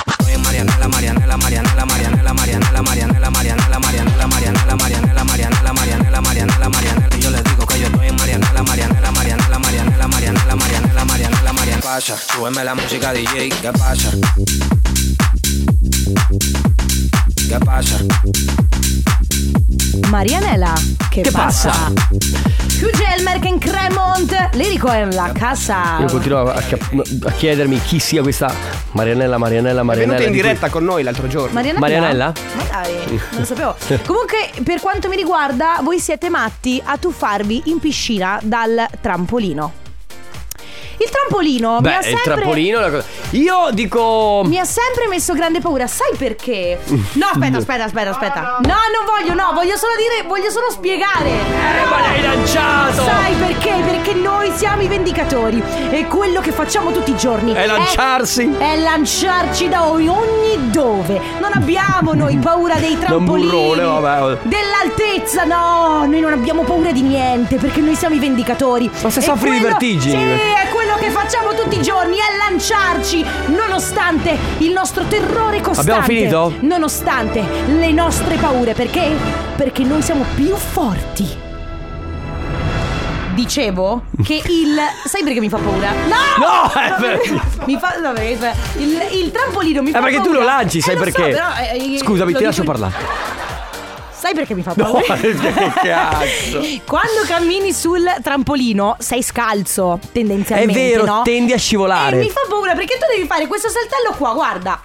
Marianela, Marianela, Marianela, Marianela, Marianela, Marianela, Marianela, Marianela, Marianela, Marianela, Marianela, Marianela, Marianela, Marianela. Yo les digo que yo estoy en Marianela, Marianela, Marianela, Marianela, Marianela, Marianela, Marianela, Marianela. ¿Qué pasa? Súbeme la música DJ, ¿qué pasa? ¿Qué pasa? Marianela, che, Che passa? Hugh Elmer in Cremont, lirico è la casa. Io continuo a, a chiedermi chi sia questa Marianella, Marianella, È Marianella. venuta in di diretta con noi l'altro giorno. Marianella? Marianella? Ma dai, non lo sapevo. Comunque, per quanto mi riguarda, voi siete matti a tuffarvi in piscina dal trampolino. Il trampolino mi Beh, ha il sempre trampolino è una cosa. Io dico. Mi ha sempre messo grande paura, sai perché? No, aspetta, aspetta, aspetta, aspetta. No, non voglio, no, voglio solo dire, voglio solo spiegare. Eh, ma l'hai lanciato! Sai perché? Perché noi siamo i vendicatori e quello che facciamo tutti i giorni È lanciarsi. È, lanciarci da ogni dove. Non abbiamo noi paura dei trampolini. burrone, vabbè. Dell'altezza, no, noi non abbiamo paura di niente perché noi siamo i vendicatori. Ma se soffri di quello- vertigini. Sì, è quello che facciamo tutti i giorni, è lanciarci nonostante il nostro terrore costante. Abbiamo finito? Nonostante le nostre paure, perché? Perché noi siamo più forti. Dicevo che il. Sai perché mi fa paura? No! No, è vero. Mi fa. no, perché fa- il, il trampolino mi fa Eh, perché tu paura. lo lanci, sai Eh, lo so, perché? però, eh, Scusami, lo ti lascio dico- parlare. Sai perché mi fa No, paura? che cazzo. Quando cammini sul trampolino sei scalzo, È tendenzialmente. vero, no? tendi a E scivolare. mi fa paura perché tu devi fare questo saltello qua, guarda.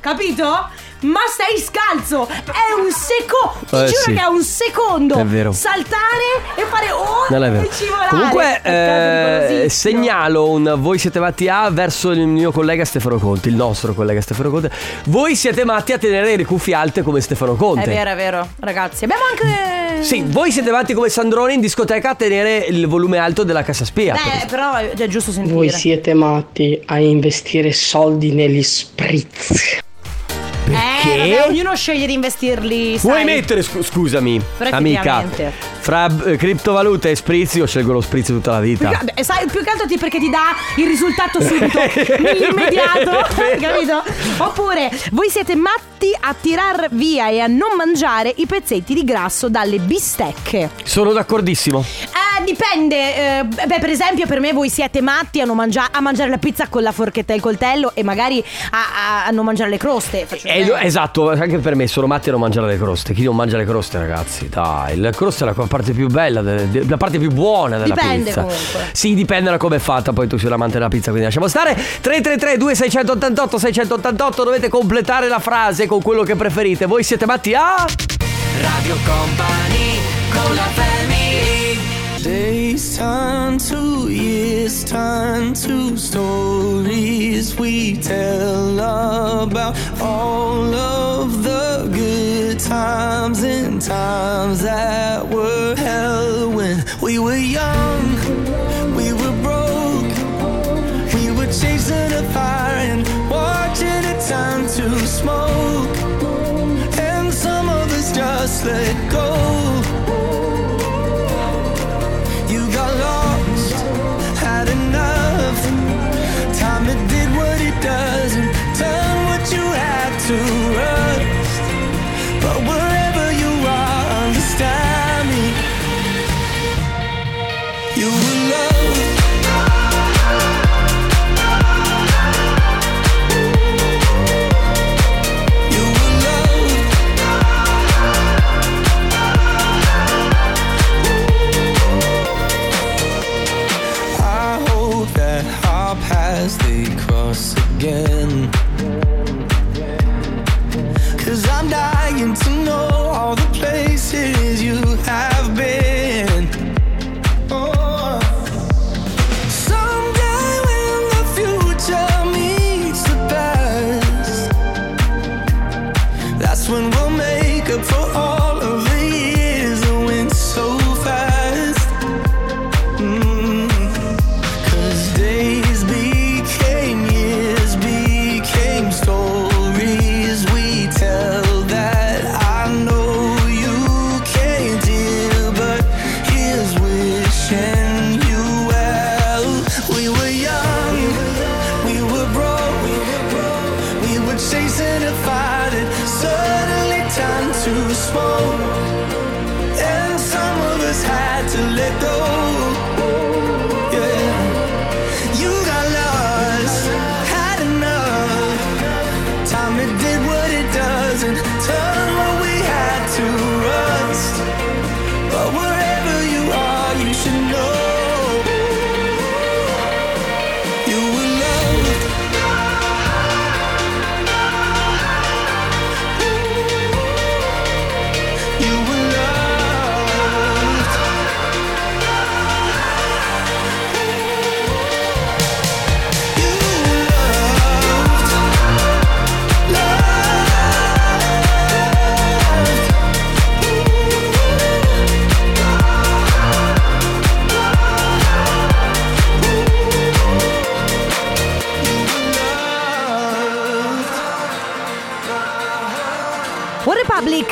Capito? Ma sei scalzo! È un secondo! Ti Eh, giuro sì. che è un secondo! È vero. Saltare e fare oh! Non è vero. scivolare! Comunque, eh, segnalo un voi siete matti A verso il mio collega Stefano Conte, il nostro collega Stefano Conte. Voi siete matti a tenere le cuffie alte come Stefano Conte. È vero, è vero, ragazzi. Abbiamo anche. Sì, voi siete matti come Sandrone in discoteca a tenere il volume alto della cassa spia. Eh, però è è giusto sentire. Voi siete matti a investire soldi negli spritz. Yeah. Vabbè, ognuno sceglie di investirli. Sai. Vuoi mettere, scu- scusami, Però amica, effettivamente. fra eh, criptovalute e spritz io scelgo lo spritz tutta la vita. Più che, beh, sai, più che altro ti- perché ti dà il risultato subito, nell'immediato, capito? Oppure voi siete matti a tirar via e a non mangiare i pezzetti di grasso dalle bistecche. Sono d'accordissimo. Eh, dipende. eh, beh, per esempio, per me voi siete matti a, non mangia- a mangiare la pizza con la forchetta e il coltello e magari a, a- a non mangiare le croste. Faccio Eh, esempio. esatto, anche per me sono matti a non mangiare le croste. Chi non mangia le croste, ragazzi, dai, la crosta è la parte più bella, la parte più buona della Dipende pizza. comunque. Sì, dipende da come è fatta, poi tu sei l'amante della pizza, quindi lasciamo stare. 333 2688 688 dovete completare la frase con quello che preferite. Voi siete matti a Radio Company con la family Days turn to years, turn to stories. We tell about all of the good times and times that were hell when we were young, we were broke, we were chasing a fire and watching it turn to smoke, and some of us just let go.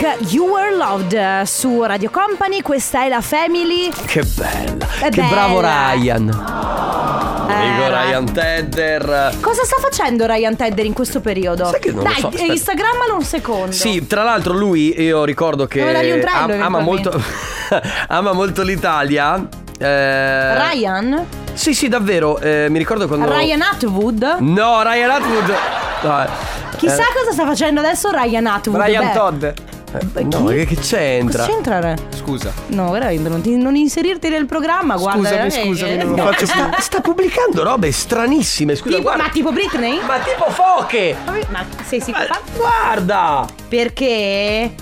You Were Loved eh, su Radio Company, questa è la Family. Che bella. È che bravo bella. Ryan. Eh, Amico Ryan Tedder. Cosa sta facendo Ryan Tedder in questo periodo? Sai che non lo Dai, so, aspetta. Instagrammalo un secondo. Sì, tra l'altro lui, io ricordo che trello, am- ama, molto, ama molto l'Italia. Eh, Ryan? Sì, sì, davvero. eh, mi ricordo quando... Ryan Atwood? No, Ryan Atwood. No, eh, Chissà cosa sta facendo adesso Ryan Atwood. Ryan Beh, Todd. Eh, no, che, che c'entra? Cosa c'entra? Re? Scusa. No, veramente, non, ti- non inserirti nel programma, guarda. Scusami, eh, scusami, eh, non lo no. faccio più. Sta pubblicando robe stranissime, scusa, Tipo- guarda. ma tipo Britney? Ma tipo foche! Ma sei sicuro? Guarda! Perché?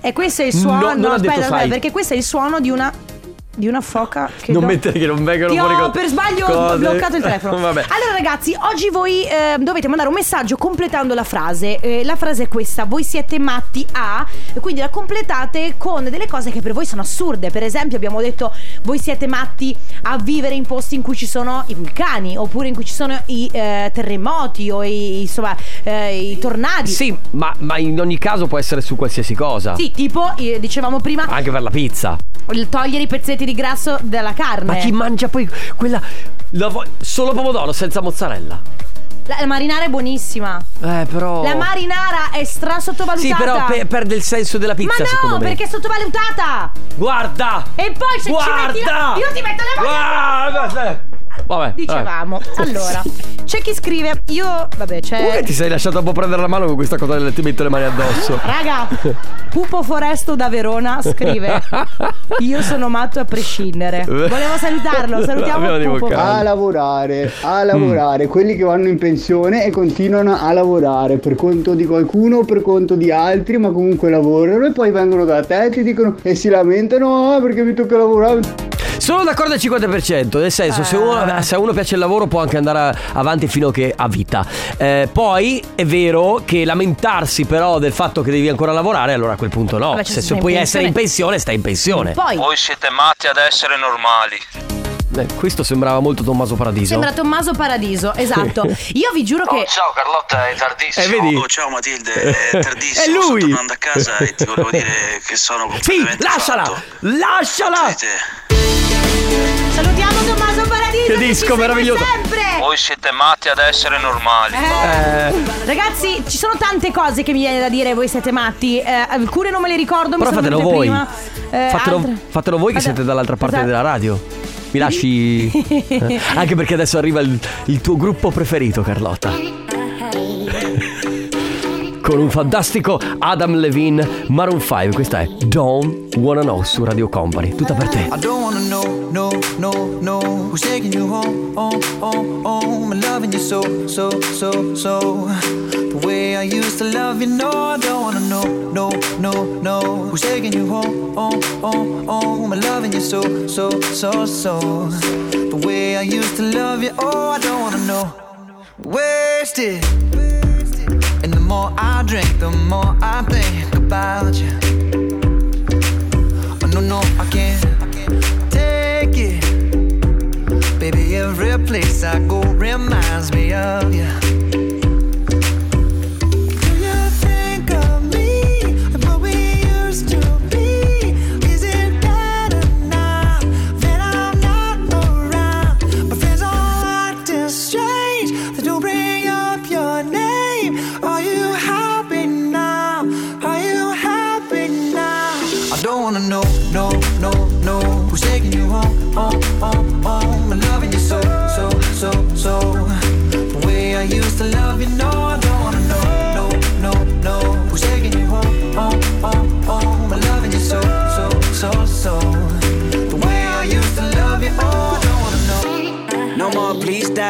E questo è il suono. No, detto aspetta, aspetta, perché questo è il suono di una. Di una foca che Non do- mettere che non vengano Ti fuori ho co- per sbaglio cose. bloccato il telefono. Vabbè. Allora, ragazzi, oggi voi eh, dovete mandare un messaggio completando la frase. Eh, la frase è questa: Voi siete matti a. E quindi la completate con delle cose che per voi sono assurde. Per esempio, abbiamo detto: Voi siete matti a vivere in posti in cui ci sono i vulcani, oppure in cui ci sono i eh, terremoti o i, insomma, eh, i tornadi. Sì, ma, ma in ogni caso può essere su qualsiasi cosa. Sì, tipo, eh, dicevamo prima, Anche per la pizza. togliere i pezzetti di grasso della carne. Ma chi mangia poi quella. la vo- solo pomodoro senza mozzarella? La, la marinara è buonissima. Eh, però. La marinara è stra sottovalutata. Sì, però pe- perde il senso della pizza, Ma no, perché è sottovalutata. Guarda! E poi se Guarda! ci metti la... Io ti metto le mani. Guarda! Vabbè. Dicevamo. vabbè. Allora, c'è chi scrive Io, vabbè, c'è Comunque ti sei lasciato un po' prendere la mano con questa cosa del ti metto le mani addosso. Raga, Pupo Foresto da Verona scrive Io sono matto a prescindere Volevo salutarlo, salutiamo Pupo. A lavorare, a lavorare, quelli che vanno in pensione e continuano a lavorare per conto di qualcuno o per conto di altri, ma comunque lavorano e poi vengono da te e ti dicono e si lamentano "Ah, perché mi tocca lavorare. Sono d'accordo al 50%, nel senso, se, uno, se a uno piace il lavoro può anche andare a- avanti fino a che ha vita. Eh, poi è vero che lamentarsi però del fatto che devi ancora lavorare, allora a quel punto no. Vabbè, cioè, se se puoi in essere in pensione- pensione, stai in pensione. Poi Voi siete matti ad essere normali. Eh, questo sembrava molto Tommaso Paradiso. Sembra Tommaso Paradiso, esatto Io vi giuro che ciao Carlotta, è tardissimo. Eh, vedi? Oh, ciao Matilde, è tardissimo. È lui! Sto tornando a casa e ti volevo dire che sono Sì, completamente lasciala! fatto. Lasciala! salutiamo Tommaso Paradiso Che disco meraviglioso. sempre Voi siete matti ad essere normali. Eh, Ragazzi, ci sono tante cose che mi viene da dire, voi siete matti. Eh, alcune non me le ricordo, mi Però sono fatelo voi. prima. Eh, fatelo, fatelo voi che Fate- siete dall'altra parte Esatto. della radio. Mi lasci. eh? Anche perché adesso arriva il, il tuo gruppo preferito, Carlotta. Con un fantastico Adam Levine, Maroon 5. Questa è Don't Wanna Know su Radio Company. Tutta per te. I don't wanna know, no, no, no. Who's taking you home, home, home, home? And loving you so, so, so, so. The way I used to love you, no I don't wanna know, no, no, no. Who's taking you home, home, home, home? And loving you so, so, so, so. The way I used to love you, oh I don't wanna know. Wasted more I drink, the more I think about you Oh no, no, I can't take it. Baby, every place I go reminds me of you.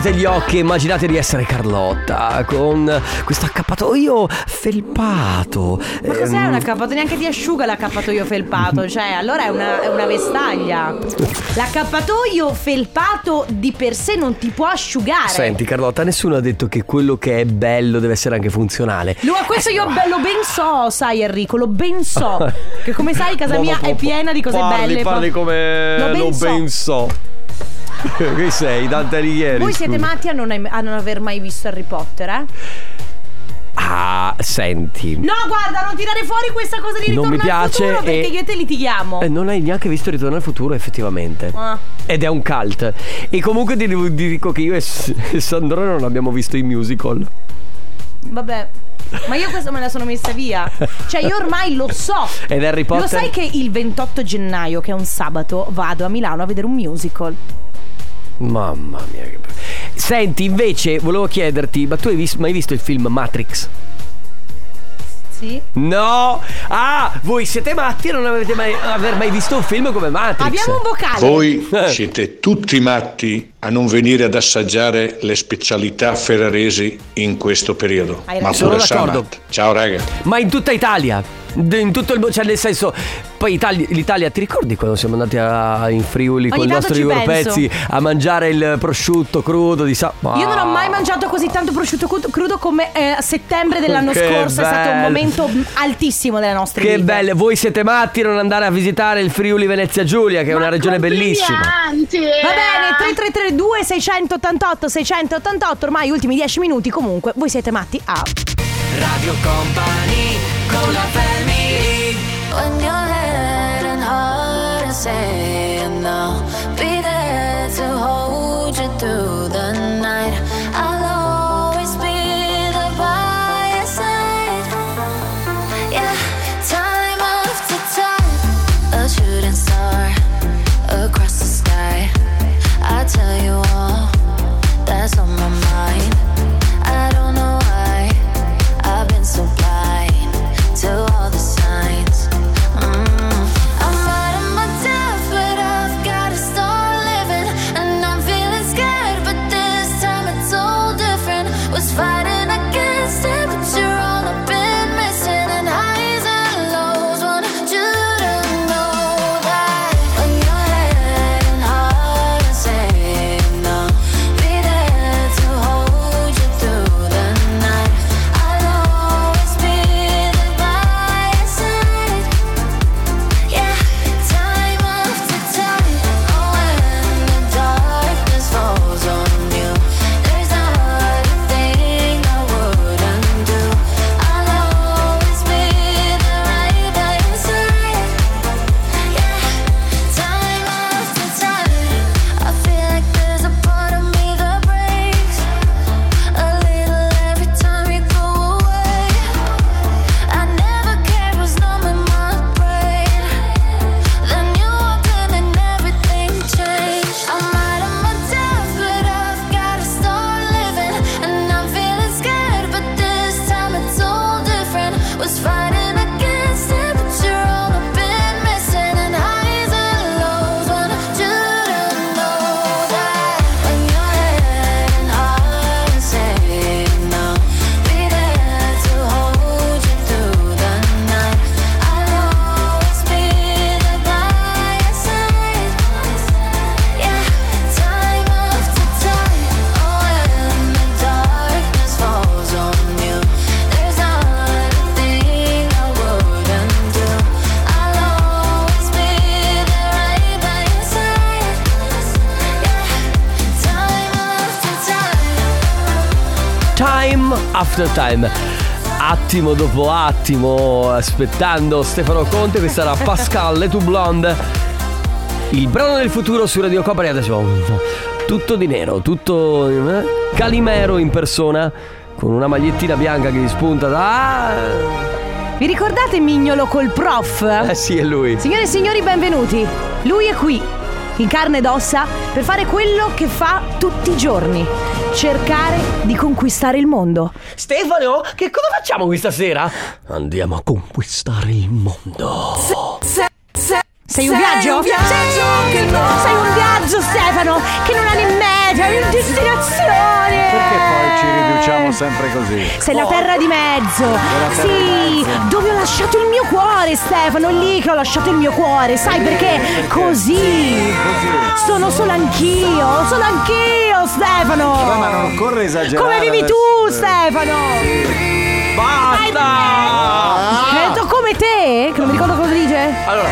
chiudete gli occhi e immaginate di essere Carlotta con questo accappatoio felpato. Ma cos'è Ehm, un accappatoio? Neanche ti asciuga l'accappatoio felpato. Cioè, allora è una, è una vestaglia. L'accappatoio felpato di per sé non ti può asciugare. Senti Carlotta, nessuno ha detto che quello che è bello deve essere anche funzionale. Lo, questo io be- lo ben so, sai Enrico, lo ben so. Che come sai casa mia è piena di cose parli, belle. Parli come Lo ben so. Che sei, Dante Alighieri? Voi siete matti a non, a non aver mai visto Harry Potter, eh? Ah, senti. No, guarda, non tirare fuori questa cosa di Non ritorno mi piace al futuro perché e- io e te litighiamo. Eh, non hai neanche visto Ritorno al futuro, effettivamente. Ah. Ed è un cult. E comunque ti ti dico che io e S- Sandrone non abbiamo visto i musical. Vabbè. Ma io questo me la sono messa via. Cioè, io ormai lo so. Ed Harry Potter. Lo sai che il 28 gennaio, che è un sabato, vado a Milano a vedere un musical. Mamma mia. Che... Senti, invece, volevo chiederti, ma tu hai vis- mai visto il film Matrix? Sì. No! Ah, voi siete matti e non avete mai aver mai visto un film come Matrix. Abbiamo un vocale. Voi Eh. siete tutti matti a non venire ad assaggiare le specialità ferraresi in questo periodo. Hai Ma pure Sono d'accordo. Samat. Ciao raga. Ma in tutta Italia. In tutto il mondo, cioè nel senso, poi Italia, l'Italia, ti ricordi quando siamo andati a- in Friuli con i tanto nostri ci penso. pezzi a mangiare il prosciutto crudo di sa- Io non ho mai mangiato così tanto prosciutto cru- crudo come eh, a settembre dell'anno Che scorso. È stato un bello. momento altissimo delle nostre Che vite. belle, voi siete matti a non andare a visitare il Friuli Venezia Giulia, che è una regione bellissima. Va bene, 3332 688 688, ormai ultimi 10 minuti comunque, voi siete matti a... Radio Company con la family when your head and heart are safe. Time after time. Attimo dopo attimo, aspettando Stefano Conte, questa era Pascal Le Tout Blonde. Il brano del futuro su Radio Company adesso tutto di nero, tutto eh, Calimero in persona con una magliettina bianca che gli spunta da Vi ricordate Mignolo col prof? Eh sì, è lui. Signore e signori, benvenuti. Lui è qui, in carne ed ossa, per fare quello che fa tutti i giorni. Cercare di conquistare il mondo. Stefano, che cosa facciamo questa sera? Andiamo a conquistare il mondo. Sei un viaggio? Sei, sei un viaggio, Stefano, che non ha né meta, né destinazione. Perché poi ci riduciamo sempre così? Sei la terra di mezzo. terra Sì, di mezzo. dove ho lasciato il mio cuore, Stefano, lì che ho lasciato il mio cuore. Sai perché? Così. Sono solo anch'io, sono anch'io, Stefano. Ma non occorre esagerare. Come vivi adesso. tu, Stefano? Basta! Detto come te? Che non mi ricordo cosa dice. Allora,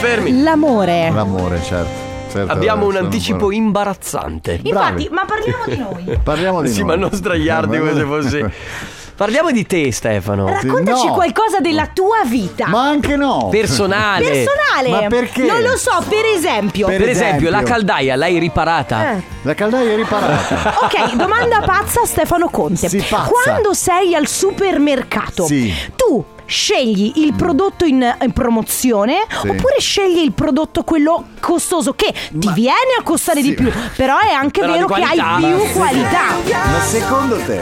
fermi. L'amore. L'amore, certo. Certo, Abbiamo un anticipo imbarazzante. Infatti, ma parliamo di noi. Parliamo di Sì, noi. ma non sdraiarti come se fossi. Parliamo di te, Stefano. Raccontaci No. qualcosa della tua vita. Ma anche no. Personale. Personale. Ma perché? Non lo so, per esempio. Per, Per esempio, esempio. la caldaia l'hai riparata? Eh. La caldaia è riparata. Ok, domanda pazza a Stefano Conte. Sì, pazza. Quando sei al supermercato, Sì. tu scegli il prodotto in, in promozione Sì. oppure scegli il prodotto quello costoso che ti viene a costare di più, però è anche Però vero di che hai qualità. più qualità. Ma secondo te?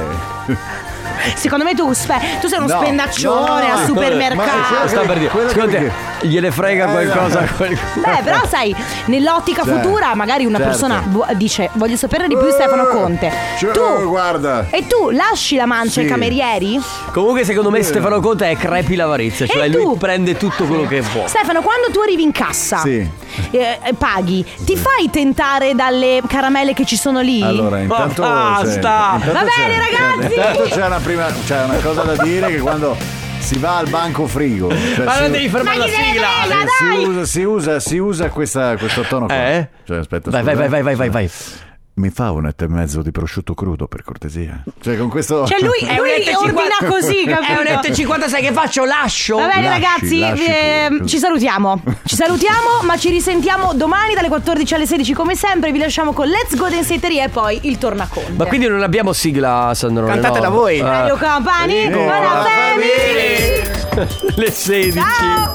Secondo me tu, spe- tu sei uno No, spendaccione no, al no, supermercato. ma- Sta per dire. quello che- Secondo te, gliene frega Eh, qualcosa. no. quel- Beh, però sai, nell'ottica Certo, futura, magari una certo. persona bu- dice: Voglio sapere di più Stefano Conte. Cioè, Tu guarda. e tu lasci la mancia ai Sì. camerieri? Comunque, secondo me, Stefano Conte è crepi l'avarizia. Cioè, E lui tu? prende tutto quello che può. Stefano, quando tu arrivi in cassa, Sì. eh, eh, paghi, ti fai tentare dalle caramelle che ci sono lì? Allora, intanto. basta! Va bene, ragazzi! Intanto c'è una, prima, c'è una cosa da dire che quando si va al banco frigo. cioè Ma si- non devi fermare Ma la sigla. Ale. si usa, si usa, si usa questa- questo tono qua. Eh? Cioè, aspetta, Vai, scusa. vai, vai, vai, vai, vai. Mi fa un etto e mezzo di prosciutto crudo, per cortesia. Cioè, con questo. Cioè, lui, È un lui e ordina 50 così, capito? È un etto e 56 che faccio? Lascio? Va bene Lasci, ragazzi, lasci eh, ci salutiamo. Ci salutiamo, ma ci risentiamo domani dalle 14 alle 16 come sempre. Vi lasciamo con Let's Go Densetteria e poi il tornaconte. Ma quindi non abbiamo sigla, Sandrone? Cantatela no? voi. Radio Company, Viva buona family. Le 16. Ciao.